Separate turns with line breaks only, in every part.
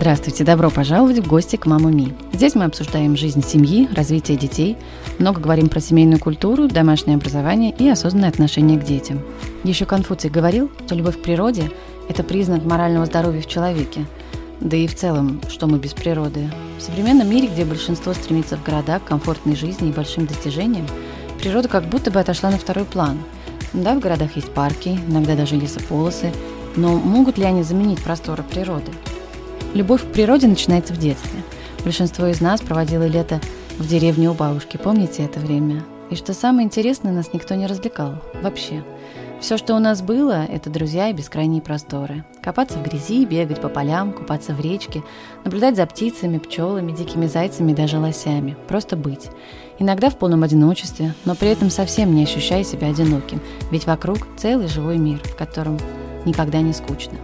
Здравствуйте, добро пожаловать в гости к Маму Ми. Здесь мы обсуждаем жизнь семьи, развитие детей, много говорим про семейную культуру, домашнее образование и осознанное отношение к детям. Еще Конфуций говорил, что любовь к природе – это признак морального здоровья в человеке, да и в целом, что мы без природы. В современном мире, где большинство стремится в города к комфортной жизни и большим достижениям, природа как будто бы отошла на второй план. Да, в городах есть парки, иногда даже лесополосы, но могут ли они заменить просторы природы? Любовь к природе начинается в детстве. Большинство из нас проводило лето в деревне у бабушки. Помните это время? И что самое интересное, нас никто не развлекал. Вообще. Все, что у нас было, это друзья и бескрайние просторы. Копаться в грязи, бегать по полям, купаться в речке, наблюдать за птицами, пчелами, дикими зайцами и даже лосями. Просто быть. Иногда в полном одиночестве, но при этом совсем не ощущая себя одиноким, ведь вокруг целый живой мир, в котором никогда не скучно.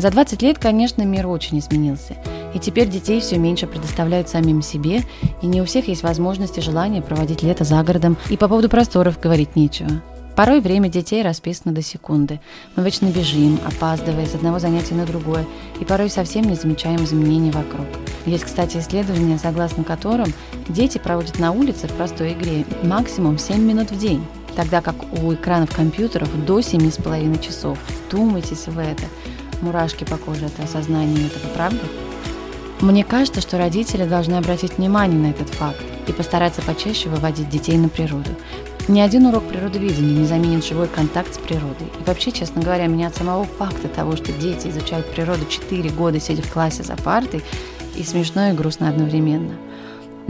За 20 лет, конечно, мир очень изменился. И теперь детей все меньше предоставляют самим себе, и не у всех есть возможность и желание проводить лето за городом, и по поводу просторов говорить нечего. Порой время детей расписано до секунды. Мы вечно бежим, опаздывая с одного занятия на другое, и порой совсем не замечаем изменений вокруг. Есть, кстати, исследования, согласно которым дети проводят на улице в простой игре максимум 7 минут в день, тогда как у экранов компьютеров до 7,5 часов. Вдумайтесь в это мурашки по коже от осознания этого, правда? Мне кажется, что родители должны обратить внимание на этот факт и постараться почаще выводить детей на природу. Ни один урок природоведения не заменит живой контакт с природой. И вообще, честно говоря, меня от самого факта того, что дети изучают природу 4 года, сидя в классе за партой, и смешно, и грустно одновременно –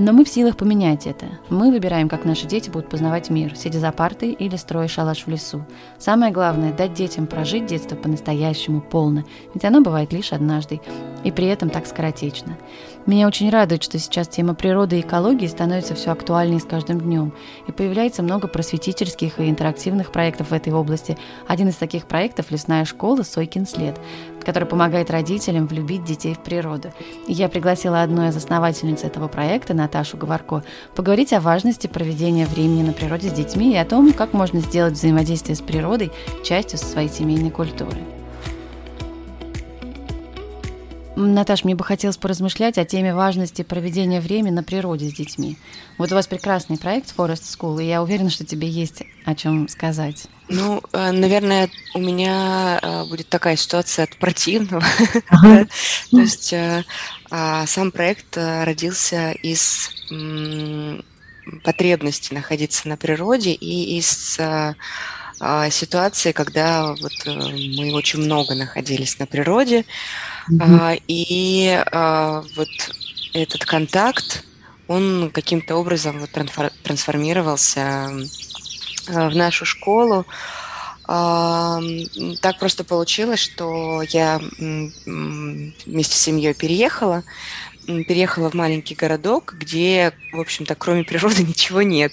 но мы в силах поменять это. Мы выбираем, как наши дети будут познавать мир, сидя за партой или строя шалаш в лесу. Самое главное – дать детям прожить детство по-настоящему полно, ведь оно бывает лишь однажды, и при этом так скоротечно. Меня очень радует, что сейчас тема природы и экологии становится все актуальнее с каждым днем, и появляется много просветительских и интерактивных проектов в этой области. Один из таких проектов – лесная школа «Сойкин след», который помогает родителям влюбить детей в природу. И я пригласила одну из основательниц этого проекта, Наташу Говорко, поговорить о важности проведения времени на природе с детьми и о том, как можно сделать взаимодействие с природой частью своей семейной культуры. Наташ, мне бы хотелось поразмышлять о теме важности проведения времени на природе с детьми. Вот у вас прекрасный проект Forest School, и я уверена, что тебе есть о чем сказать.
Ну, э, наверное, у меня э, будет такая ситуация от противного. То есть э, а, сам проект родился из потребности находиться на природе и из а, ситуации, когда вот мы очень много находились на природе, Mm-hmm. И а, вот этот контакт, он каким-то образом вот трансформировался в нашу школу. Так просто получилось, что я вместе с семьей переехала, переехала в маленький городок, где, в общем-то, кроме природы ничего нет.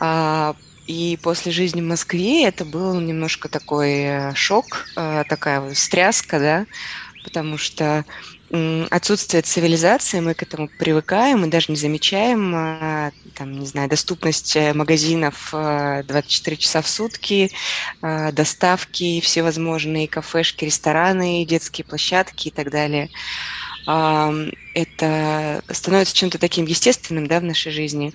А, и после жизни в Москве это был немножко такой э, шок, э, такая встряска, да, потому что отсутствие цивилизации, мы к этому привыкаем, мы даже не замечаем, а, там, не знаю, доступность э, магазинов 24 э, часа в сутки, э, доставки, всевозможные кафешки, рестораны, детские площадки и так далее это становится чем-то таким естественным да, в нашей жизни.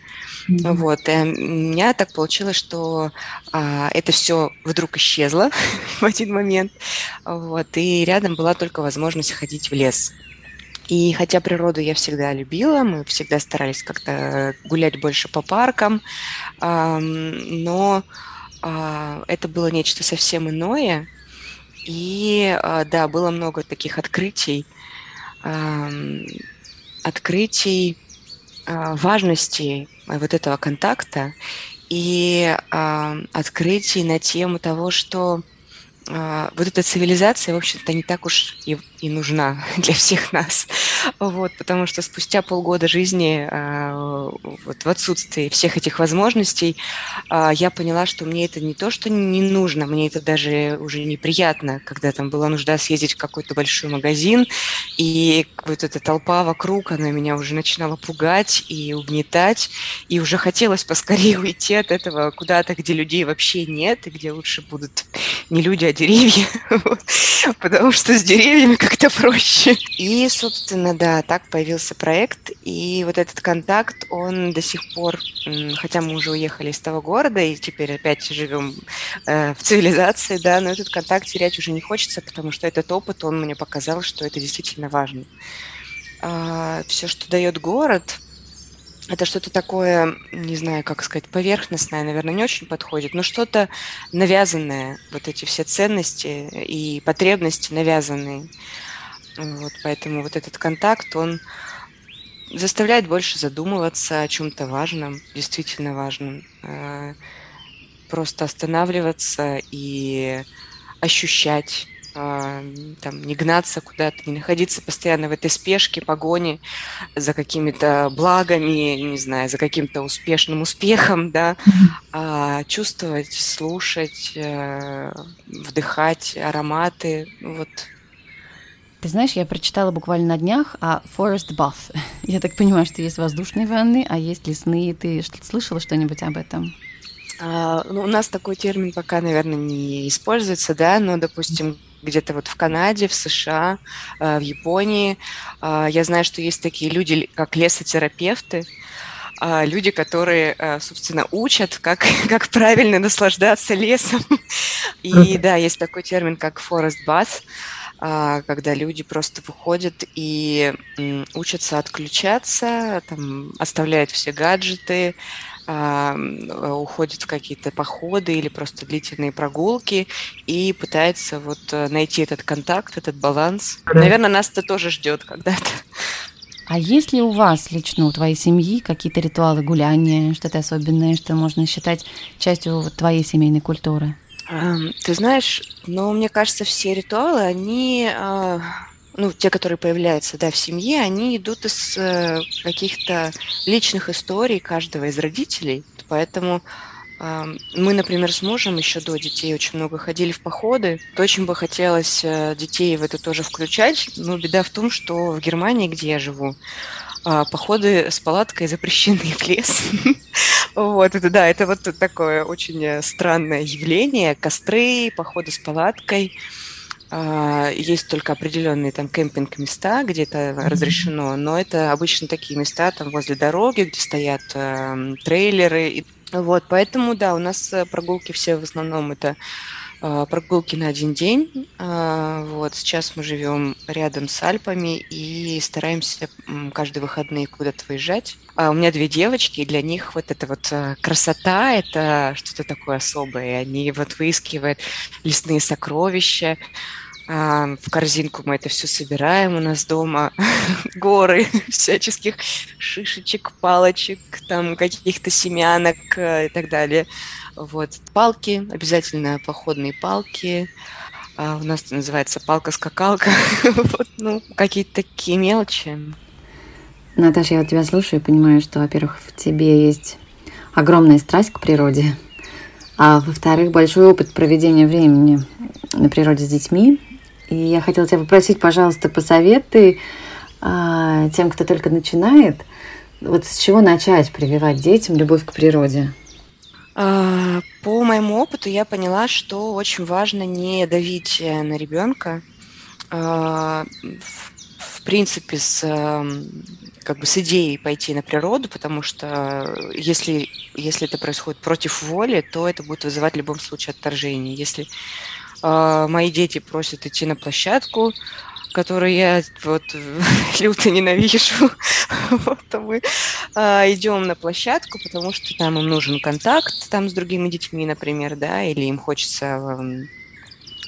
Mm-hmm. Вот. И у меня так получилось, что а, это все вдруг исчезло в один момент. Вот. И рядом была только возможность ходить в лес. И хотя природу я всегда любила, мы всегда старались как-то гулять больше по паркам, но а, это было нечто совсем иное. И а, да, было много таких открытий, открытий а, важности вот этого контакта и открытий на тему того, что вот эта цивилизация, в общем-то, не так уж и, и нужна для всех нас. Вот, потому что спустя полгода жизни а, вот, в отсутствии всех этих возможностей а, я поняла, что мне это не то, что не нужно, мне это даже уже неприятно, когда там была нужда съездить в какой-то большой магазин, и вот эта толпа вокруг, она меня уже начинала пугать и угнетать, и уже хотелось поскорее уйти от этого куда-то, где людей вообще нет, и где лучше будут не люди, а деревья, потому что с деревьями как-то проще. И, собственно, да, так появился проект, и вот этот контакт, он до сих пор, хотя мы уже уехали из того города, и теперь опять живем э, в цивилизации, да, но этот контакт терять уже не хочется, потому что этот опыт, он мне показал, что это действительно важно. А, все, что дает город, это что-то такое, не знаю, как сказать, поверхностное, наверное, не очень подходит, но что-то навязанное, вот эти все ценности и потребности навязанные. Вот, поэтому вот этот контакт, он заставляет больше задумываться о чем-то важном, действительно важном. Э, просто останавливаться и ощущать там, не гнаться куда-то, не находиться постоянно в этой спешке, погоне за какими-то благами, не знаю, за каким-то успешным успехом, да, а чувствовать, слушать, э, вдыхать ароматы, вот.
Ты знаешь, я прочитала буквально на днях о forest bath. Я так понимаю, что есть воздушные ванны, а есть лесные. Ты слышала что-нибудь об этом?
А, ну, у нас такой термин пока, наверное, не используется, да, но, допустим, где-то вот в Канаде, в США, э, в Японии. А, я знаю, что есть такие люди, как лесотерапевты, а, люди, которые, э, собственно, учат, как, как правильно наслаждаться лесом. И да, есть такой термин, как forest bath, а, когда люди просто выходят и учатся отключаться, там, оставляют все гаджеты, уходит в какие-то походы или просто длительные прогулки и пытается вот э, найти этот контакт, этот баланс. Наверное, нас это тоже ждет когда-то.
А есть ли у вас лично, у твоей семьи какие-то ритуалы гуляния, что-то особенное, что можно считать частью твоей семейной культуры?
Ты знаешь, ну, мне кажется, все ритуалы, они а, ну, те, которые появляются, да, в семье, они идут из э, каких-то личных историй каждого из родителей. Поэтому э, мы, например, с мужем еще до детей очень много ходили в походы. То очень бы хотелось э, детей в это тоже включать, но беда в том, что в Германии, где я живу, э, походы с палаткой запрещены в лес. Вот, это да, это вот такое очень странное явление. Костры, походы с палаткой – есть только определенные там кемпинг-места, где это разрешено, но это обычно такие места там возле дороги, где стоят э, трейлеры. Вот, поэтому, да, у нас э, прогулки все в основном это э, прогулки на один день. Э, вот, сейчас мы живем рядом с Альпами и стараемся каждые выходные куда-то выезжать. А у меня две девочки, и для них вот эта вот э, красота, это что-то такое особое. Они вот выискивают лесные сокровища, а, в корзинку мы это все собираем у нас дома. Горы всяческих шишечек, палочек, там каких-то семянок э, и так далее. Вот. Палки, обязательно походные палки. А у нас это называется палка-скакалка. вот, ну, какие-то такие мелочи.
Наташа, я вот тебя слушаю и понимаю, что, во-первых, в тебе есть огромная страсть к природе, а во-вторых, большой опыт проведения времени на природе с детьми. И я хотела тебя попросить, пожалуйста, посоветуй а, тем, кто только начинает, вот с чего начать прививать детям любовь к природе?
А, по моему опыту я поняла, что очень важно не давить э, на ребенка. А, в принципе, с как бы с идеей пойти на природу, потому что если, если это происходит против воли, то это будет вызывать в любом случае отторжение. Если э, мои дети просят идти на площадку, которую я вот люто ненавижу, вот, а мы э, идем на площадку, потому что там им нужен контакт там с другими детьми, например, да, или им хочется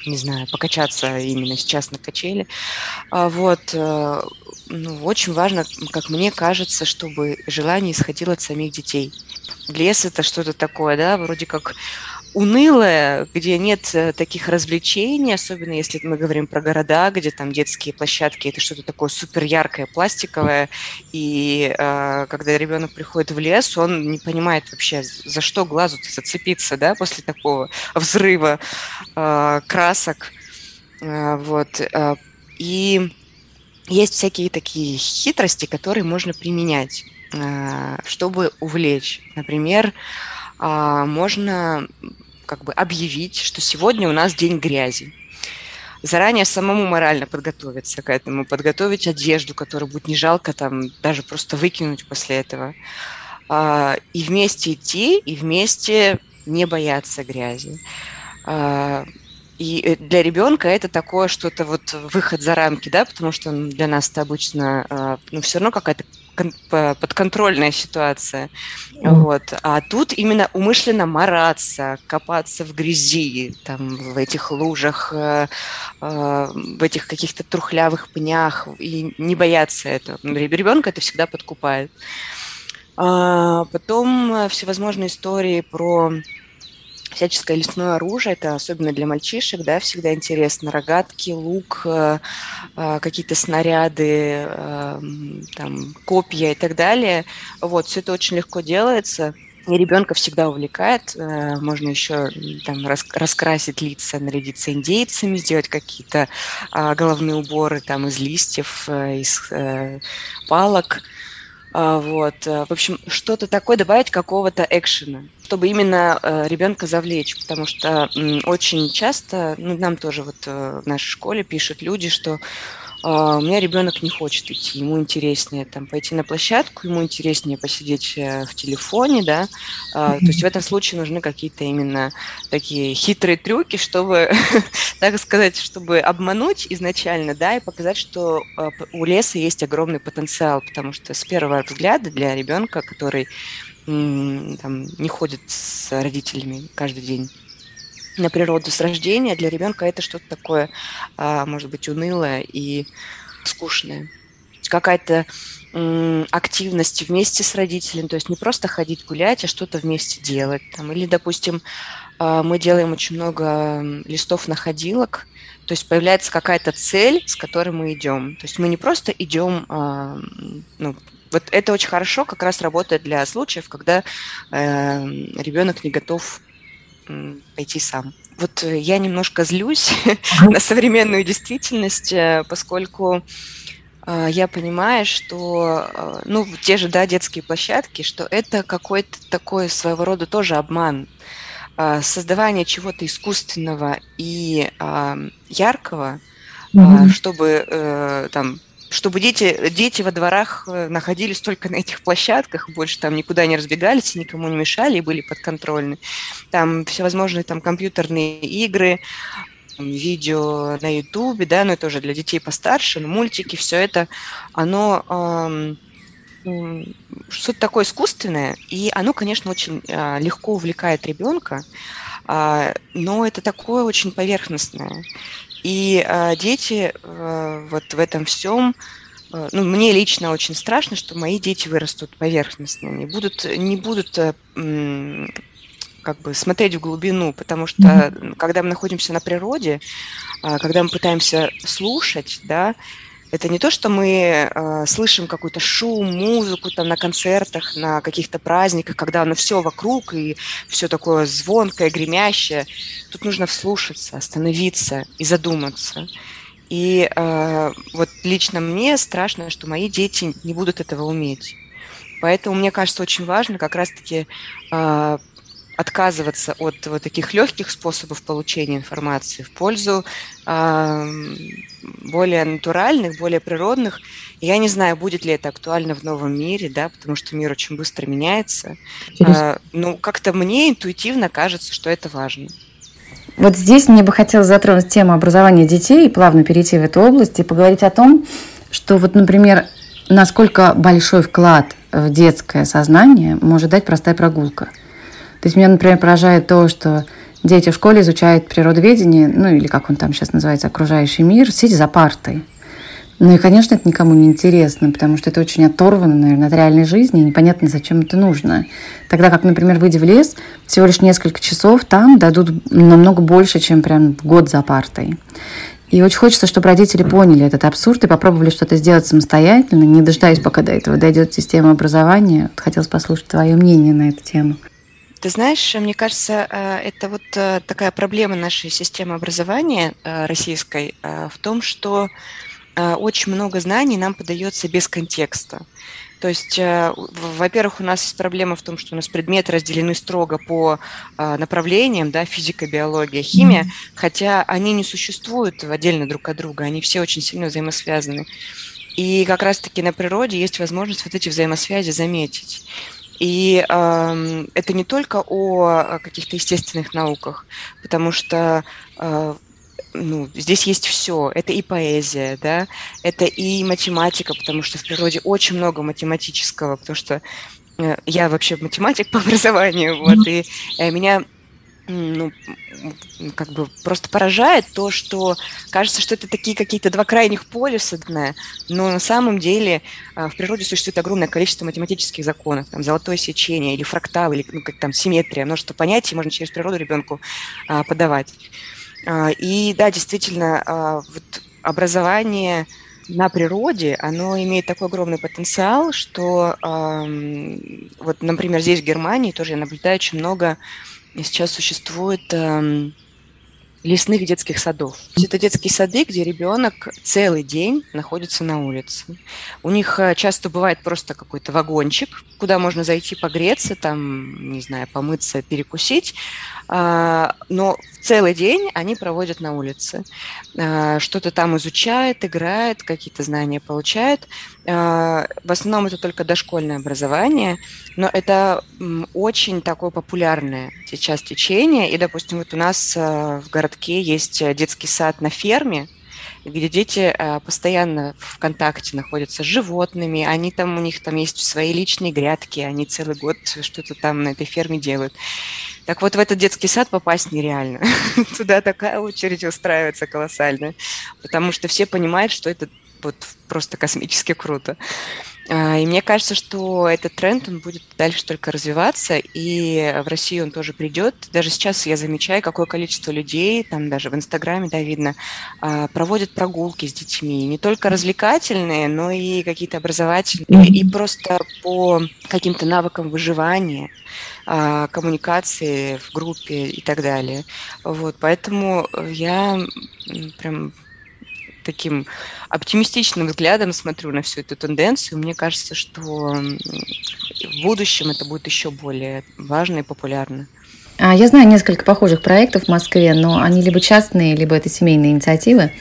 не знаю, покачаться именно сейчас на качели. А вот, э, ну, очень важно, как мне кажется, чтобы желание исходило от самих детей. Лес это что-то такое, да, вроде как унылое, где нет э, таких развлечений, особенно если мы говорим про города, где там детские площадки, это что-то такое супер яркое, пластиковое, и э, когда ребенок приходит в лес, он не понимает вообще, за что глазу зацепиться, да, после такого взрыва э, красок, э, вот, э, и есть всякие такие хитрости, которые можно применять, э, чтобы увлечь. Например, а, можно как бы объявить, что сегодня у нас день грязи заранее самому морально подготовиться к этому, подготовить одежду, которую будет не жалко там даже просто выкинуть после этого. А, и вместе идти, и вместе не бояться грязи. А, и э, для ребенка это такое что-то вот выход за рамки, да, потому что для нас это обычно, а, ну, все равно какая-то подконтрольная ситуация. Mm. Вот. А тут именно умышленно мараться, копаться в грязи, там, в этих лужах, э, э, в этих каких-то трухлявых пнях, и не бояться этого. Ребенка это всегда подкупает. А потом всевозможные истории про всяческое лесное оружие, это особенно для мальчишек, да, всегда интересно. Рогатки, лук, э, э, какие-то снаряды, э, там, копья и так далее. Вот, все это очень легко делается. И ребенка всегда увлекает. Можно еще там раскрасить лица, нарядиться индейцами, сделать какие-то а, головные уборы там из листьев, из палок. А, вот. В общем, что-то такое добавить какого-то экшена чтобы именно э, ребенка завлечь, потому что э, очень часто, ну, нам тоже вот э, в нашей школе пишут люди, что э, у меня ребенок не хочет идти, ему интереснее там пойти на площадку, ему интереснее посидеть э, в телефоне, да, э, то есть в этом случае нужны какие-то именно такие хитрые трюки, чтобы, так сказать, чтобы обмануть изначально, да, и показать, что э, у леса есть огромный потенциал, потому что с первого взгляда для ребенка, который там, не ходит с родителями каждый день на природу с рождения, для ребенка это что-то такое, а, может быть, унылое и скучное. Какая-то активность вместе с родителем, то есть не просто ходить гулять, а что-то вместе делать. Там. Или, допустим, а, мы делаем очень много листов находилок, то есть появляется какая-то цель, с которой мы идем. То есть мы не просто идем а, ну, вот это очень хорошо как раз работает для случаев, когда э, ребенок не готов пойти сам. Вот э, я немножко злюсь на современную действительность, э, поскольку э, я понимаю, что, ну, те же, да, детские площадки, что это какой-то такой своего рода тоже обман. Создавание чего-то искусственного и яркого, mm-hmm. чтобы там чтобы дети, дети во дворах э, находились только на этих площадках, больше там никуда не разбегались, никому не мешали и были подконтрольны. Там всевозможные там компьютерные игры, видео на Ютубе, да, но это уже для детей постарше, но мультики, все это, оно эм, что-то такое искусственное, и оно, конечно, очень э, легко увлекает ребенка, э, но это такое очень поверхностное. И э, дети э, вот в этом всем, э, ну, мне лично очень страшно, что мои дети вырастут поверхностными, будут, не будут э, как бы смотреть в глубину, потому что mm-hmm. когда мы находимся на природе, э, когда мы пытаемся слушать, да, это не то, что мы э, слышим какой-то шум, музыку там на концертах, на каких-то праздниках, когда оно все вокруг и все такое звонкое, гремящее. Тут нужно вслушаться, остановиться и задуматься. И э, вот лично мне страшно, что мои дети не будут этого уметь. Поэтому мне кажется очень важно как раз-таки э, отказываться от вот таких легких способов получения информации в пользу э, более натуральных, более природных. я не знаю, будет ли это актуально в новом мире, да, потому что мир очень быстро меняется. Э, ну, как-то мне интуитивно кажется, что это важно.
Вот здесь мне бы хотелось затронуть тему образования детей и плавно перейти в эту область и поговорить о том, что вот, например, насколько большой вклад в детское сознание может дать простая прогулка – то есть меня, например, поражает то, что дети в школе изучают природоведение, ну или как он там сейчас называется, окружающий мир, сидя за партой. Ну и, конечно, это никому не интересно, потому что это очень оторвано, наверное, от реальной жизни, и непонятно, зачем это нужно. Тогда как, например, выйдя в лес, всего лишь несколько часов там дадут намного больше, чем прям год за партой. И очень хочется, чтобы родители поняли этот абсурд и попробовали что-то сделать самостоятельно, не дожидаясь, пока до этого дойдет система образования. Хотелось послушать твое мнение на эту тему.
Ты знаешь, мне кажется, э, это вот э, такая проблема нашей системы образования э, российской в том, что очень много знаний нам подается без контекста. То есть, во-первых, у нас есть проблема в том, что у нас предметы разделены строго по направлениям, да, физика, биология, химия, mm-hmm. хотя они не существуют отдельно друг от друга, они все очень сильно взаимосвязаны. И как раз-таки на природе есть возможность вот эти взаимосвязи заметить. И э, это не только о каких-то естественных науках, потому что э, ну, здесь есть все. Это и поэзия, да, это и математика, потому что в природе очень много математического, потому что э, я вообще математик по образованию, вот, и э, меня ну, как бы просто поражает то, что кажется, что это такие какие-то два крайних полюса, но на самом деле э, в природе существует огромное количество математических законов, там золотое сечение или фрактал, или ну, как там симметрия, множество понятий можно через природу ребенку а, подавать. А, и да, действительно, а, вот образование на природе, оно имеет такой огромный потенциал, что вот, например, здесь в Германии тоже я наблюдаю очень много сейчас существует лесных детских садов. Это детские сады, где ребенок целый день находится на улице. У них э, часто бывает просто какой-то вагончик, куда можно зайти погреться, там, не знаю, помыться, перекусить. А, но целый день они проводят на улице. А, что-то там изучают, играют, какие-то знания получают. А, в основном это только дошкольное образование, но это очень такое популярное сейчас течение. И, допустим, вот у нас в городке есть детский сад на ферме, где дети постоянно в контакте находятся с животными, они там, у них там есть свои личные грядки, они целый год что-то там на этой ферме делают. Так вот, в этот детский сад попасть нереально. Туда такая очередь устраивается колоссальная, потому что все понимают, что это вот просто космически круто. А, и мне кажется, что этот тренд, он будет дальше только развиваться, и в Россию он тоже придет. Даже сейчас я замечаю, какое количество людей, там даже в Инстаграме, да, видно, а, проводят прогулки с детьми. Не только развлекательные, но и какие-то образовательные, и просто по каким-то навыкам выживания. А, коммуникации в группе и так далее. Вот, поэтому я прям таким оптимистичным взглядом смотрю на всю эту тенденцию. Мне кажется, что в будущем это будет еще более важно и популярно.
А, я знаю несколько похожих проектов в Москве, но они либо частные, либо это семейные инициативы.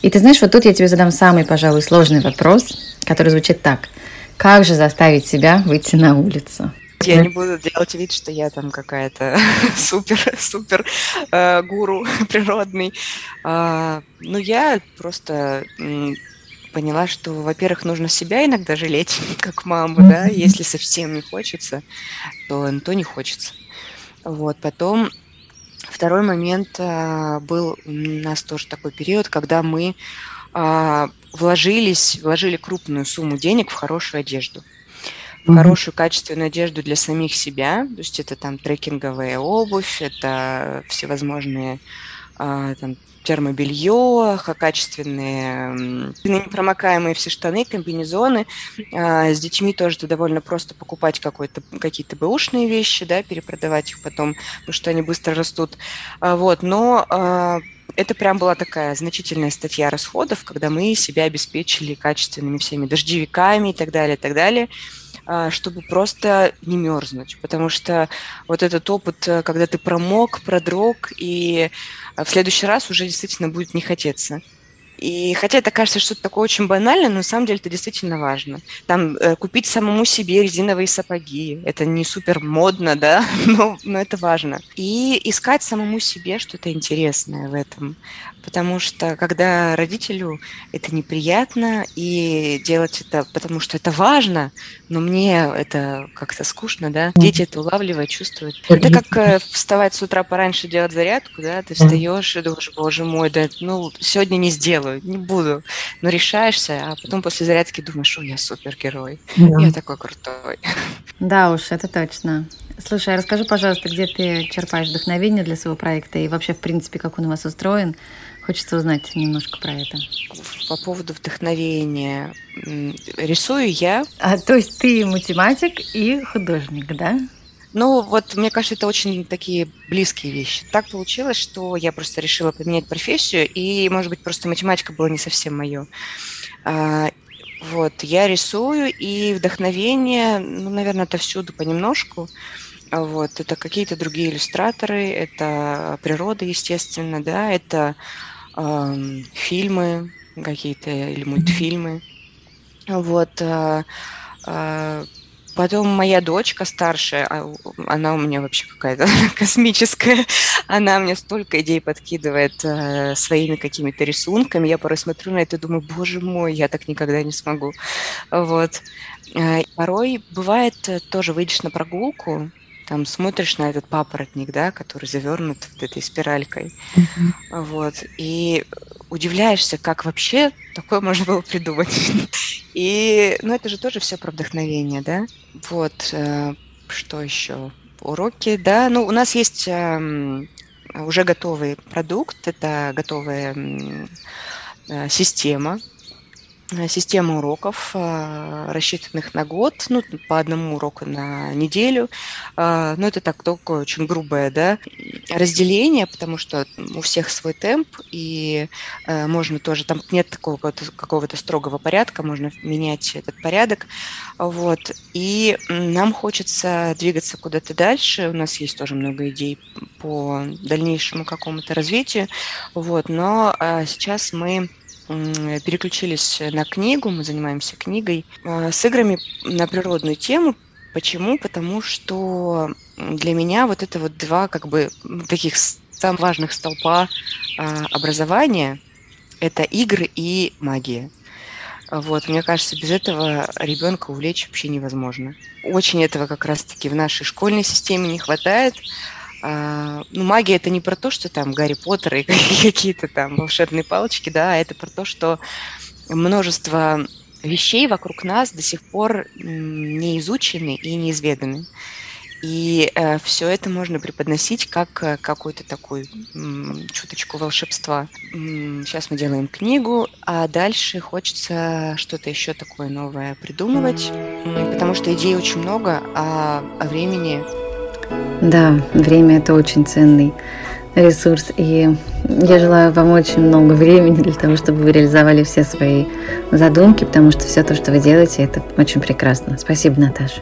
И ты знаешь, вот тут я тебе задам самый, пожалуй, сложный вопрос, который звучит так. Как же заставить себя выйти на улицу?
Я не буду делать вид, что я там какая-то супер, супер э, гуру природный. Э, ну, я просто поняла, что, во-первых, нужно себя иногда жалеть, как маму, да, если совсем не хочется, то, то не хочется. Вот, потом второй момент э, был у нас тоже такой период, когда мы э, вложились, вложили крупную сумму денег в хорошую одежду mm-hmm. хорошую качественную одежду для самих себя. То есть это там трекинговая обувь, это всевозможные а, там, термобелье, качественные, непромокаемые все штаны, комбинезоны. А, с детьми тоже это довольно просто покупать какой-то, какие-то бэушные вещи, да, перепродавать их потом, потому что они быстро растут. А, вот, но это прям была такая значительная статья расходов, когда мы себя обеспечили качественными всеми дождевиками и так далее, и так далее. А, чтобы просто не мерзнуть. Потому что вот этот опыт, э, когда ты промок, продрог, и в следующий раз уже действительно будет не хотеться. И хотя это кажется что-то такое очень банальное, но на самом деле это действительно важно. Там э, купить самому себе резиновые сапоги, это не супер модно, да, но, но это важно. И искать самому себе что-то интересное в этом. Потому что когда родителю это неприятно, и делать это, потому что это важно, но мне это как-то скучно, да, дети это улавливают, чувствуют. Это как э, вставать с утра пораньше делать зарядку, да, ты встаешь и думаешь, боже мой, да, ну, сегодня не сделаю, не буду. Но решаешься, а потом после зарядки думаешь, о, я супергерой, да. я такой крутой.
Да уж, это точно. Слушай, а расскажи, пожалуйста, где ты черпаешь вдохновение для своего проекта и вообще, в принципе, как он у вас устроен? Хочется узнать немножко про это.
По поводу вдохновения. Рисую я.
А, то есть ты математик и художник, да?
Ну, вот мне кажется, это очень такие близкие вещи. Так получилось, что я просто решила поменять профессию, и, может быть, просто математика была не совсем мое. А, Вот, я рисую, и вдохновение, ну, наверное, отовсюду понемножку. Вот, это какие-то другие иллюстраторы, это природа, естественно, да, это фильмы какие-то или мультфильмы. Вот, э, э, Потом моя дочка старшая, а она у меня вообще какая-то космическая, она мне столько идей подкидывает э, своими какими-то рисунками. Я порой смотрю на это и думаю, боже мой, я так никогда не смогу. Вот. Э, порой бывает, э, тоже выйдешь на прогулку, там смотришь на этот папоротник, да, который завернут вот этой спиралькой, mm-hmm. вот, и удивляешься, как вообще такое можно было придумать. И, ну, это же тоже все про вдохновение, да? Вот, э, что еще? Уроки, да. Ну, у нас есть э, уже готовый продукт, это готовая э, система, система уроков, э, рассчитанных на год, ну, по одному уроку на неделю. Э, ну, это так только очень грубое, да, разделение, потому что у всех свой темп, и можно тоже, там нет такого какого-то строгого порядка, можно менять этот порядок, вот. И нам хочется двигаться куда-то дальше, у нас есть тоже много идей по дальнейшему какому-то развитию, вот, но сейчас мы переключились на книгу, мы занимаемся книгой а, с играми на природную тему. Почему? Потому что для меня вот это вот два как бы таких самых важных столпа а, образования – это игры и магия. Вот, мне кажется, без этого ребенка увлечь вообще невозможно. Очень этого как раз-таки в нашей школьной системе не хватает. А, ну, магия это не про то, что там Гарри Поттер и какие-то там волшебные палочки, да, а это про то, что множество вещей вокруг нас до сих пор не изучены и неизведаны. И э, все это можно преподносить как э, какую-то такую м, чуточку волшебства. Сейчас мы делаем книгу, а дальше хочется что-то еще такое новое придумывать, потому что идей очень много, а, а времени
да, время это очень ценный ресурс, и я желаю вам очень много времени для того, чтобы вы реализовали все свои задумки, потому что все то, что вы делаете, это очень прекрасно. Спасибо, Наташа.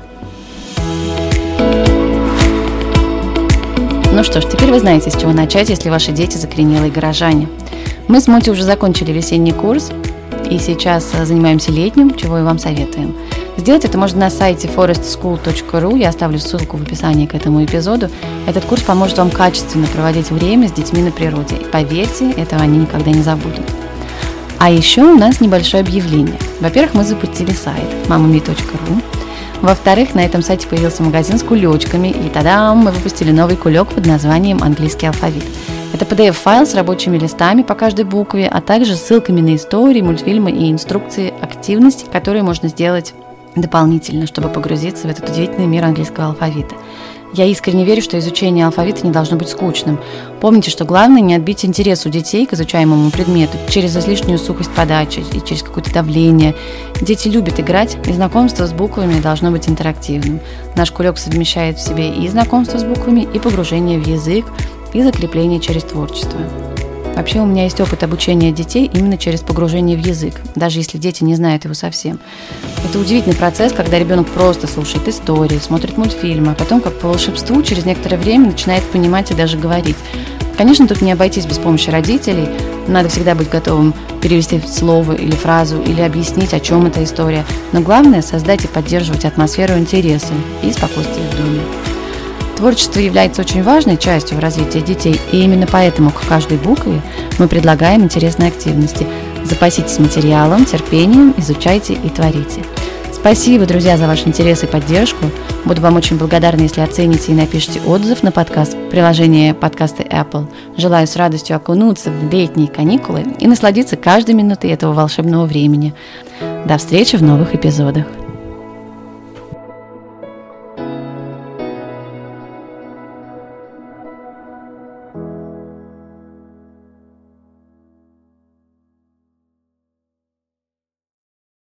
Ну что ж, теперь вы знаете, с чего начать, если ваши дети закоренелые горожане. Мы с Моти уже закончили весенний курс, и сейчас занимаемся летним, чего и вам советуем. Сделать это можно на сайте forestschool.ru, я оставлю ссылку в описании к этому эпизоду. Этот курс поможет вам качественно проводить время с детьми на природе. И поверьте, этого они никогда не забудут. А еще у нас небольшое объявление. Во-первых, мы запустили сайт mamami.ru. Во-вторых, на этом сайте появился магазин с кулечками, и тогда мы выпустили новый кулек под названием «Английский алфавит». Это PDF-файл с рабочими листами по каждой букве, а также ссылками на истории, мультфильмы и инструкции активностей, которые можно сделать дополнительно, чтобы погрузиться в этот удивительный мир английского алфавита. Я искренне верю, что изучение алфавита не должно быть скучным. Помните, что главное не отбить интерес у детей к изучаемому предмету через излишнюю сухость подачи и через какое-то давление. Дети любят играть, и знакомство с буквами должно быть интерактивным. Наш кулек совмещает в себе и знакомство с буквами, и погружение в язык, и закрепление через творчество. Вообще у меня есть опыт обучения детей именно через погружение в язык, даже если дети не знают его совсем. Это удивительный процесс, когда ребенок просто слушает истории, смотрит мультфильмы, а потом, как по волшебству, через некоторое время начинает понимать и даже говорить. Конечно, тут не обойтись без помощи родителей. Надо всегда быть готовым перевести слово или фразу, или объяснить, о чем эта история. Но главное – создать и поддерживать атмосферу интереса и спокойствия в доме. Творчество является очень важной частью в развитии детей, и именно поэтому к каждой букве мы предлагаем интересные активности. Запаситесь материалом, терпением, изучайте и творите. Спасибо, друзья, за ваш интерес и поддержку. Буду вам очень благодарна, если оцените и напишите отзыв на подкаст в приложении подкасты Apple. Желаю с радостью окунуться в летние каникулы и насладиться каждой минутой этого волшебного времени. До встречи в новых эпизодах.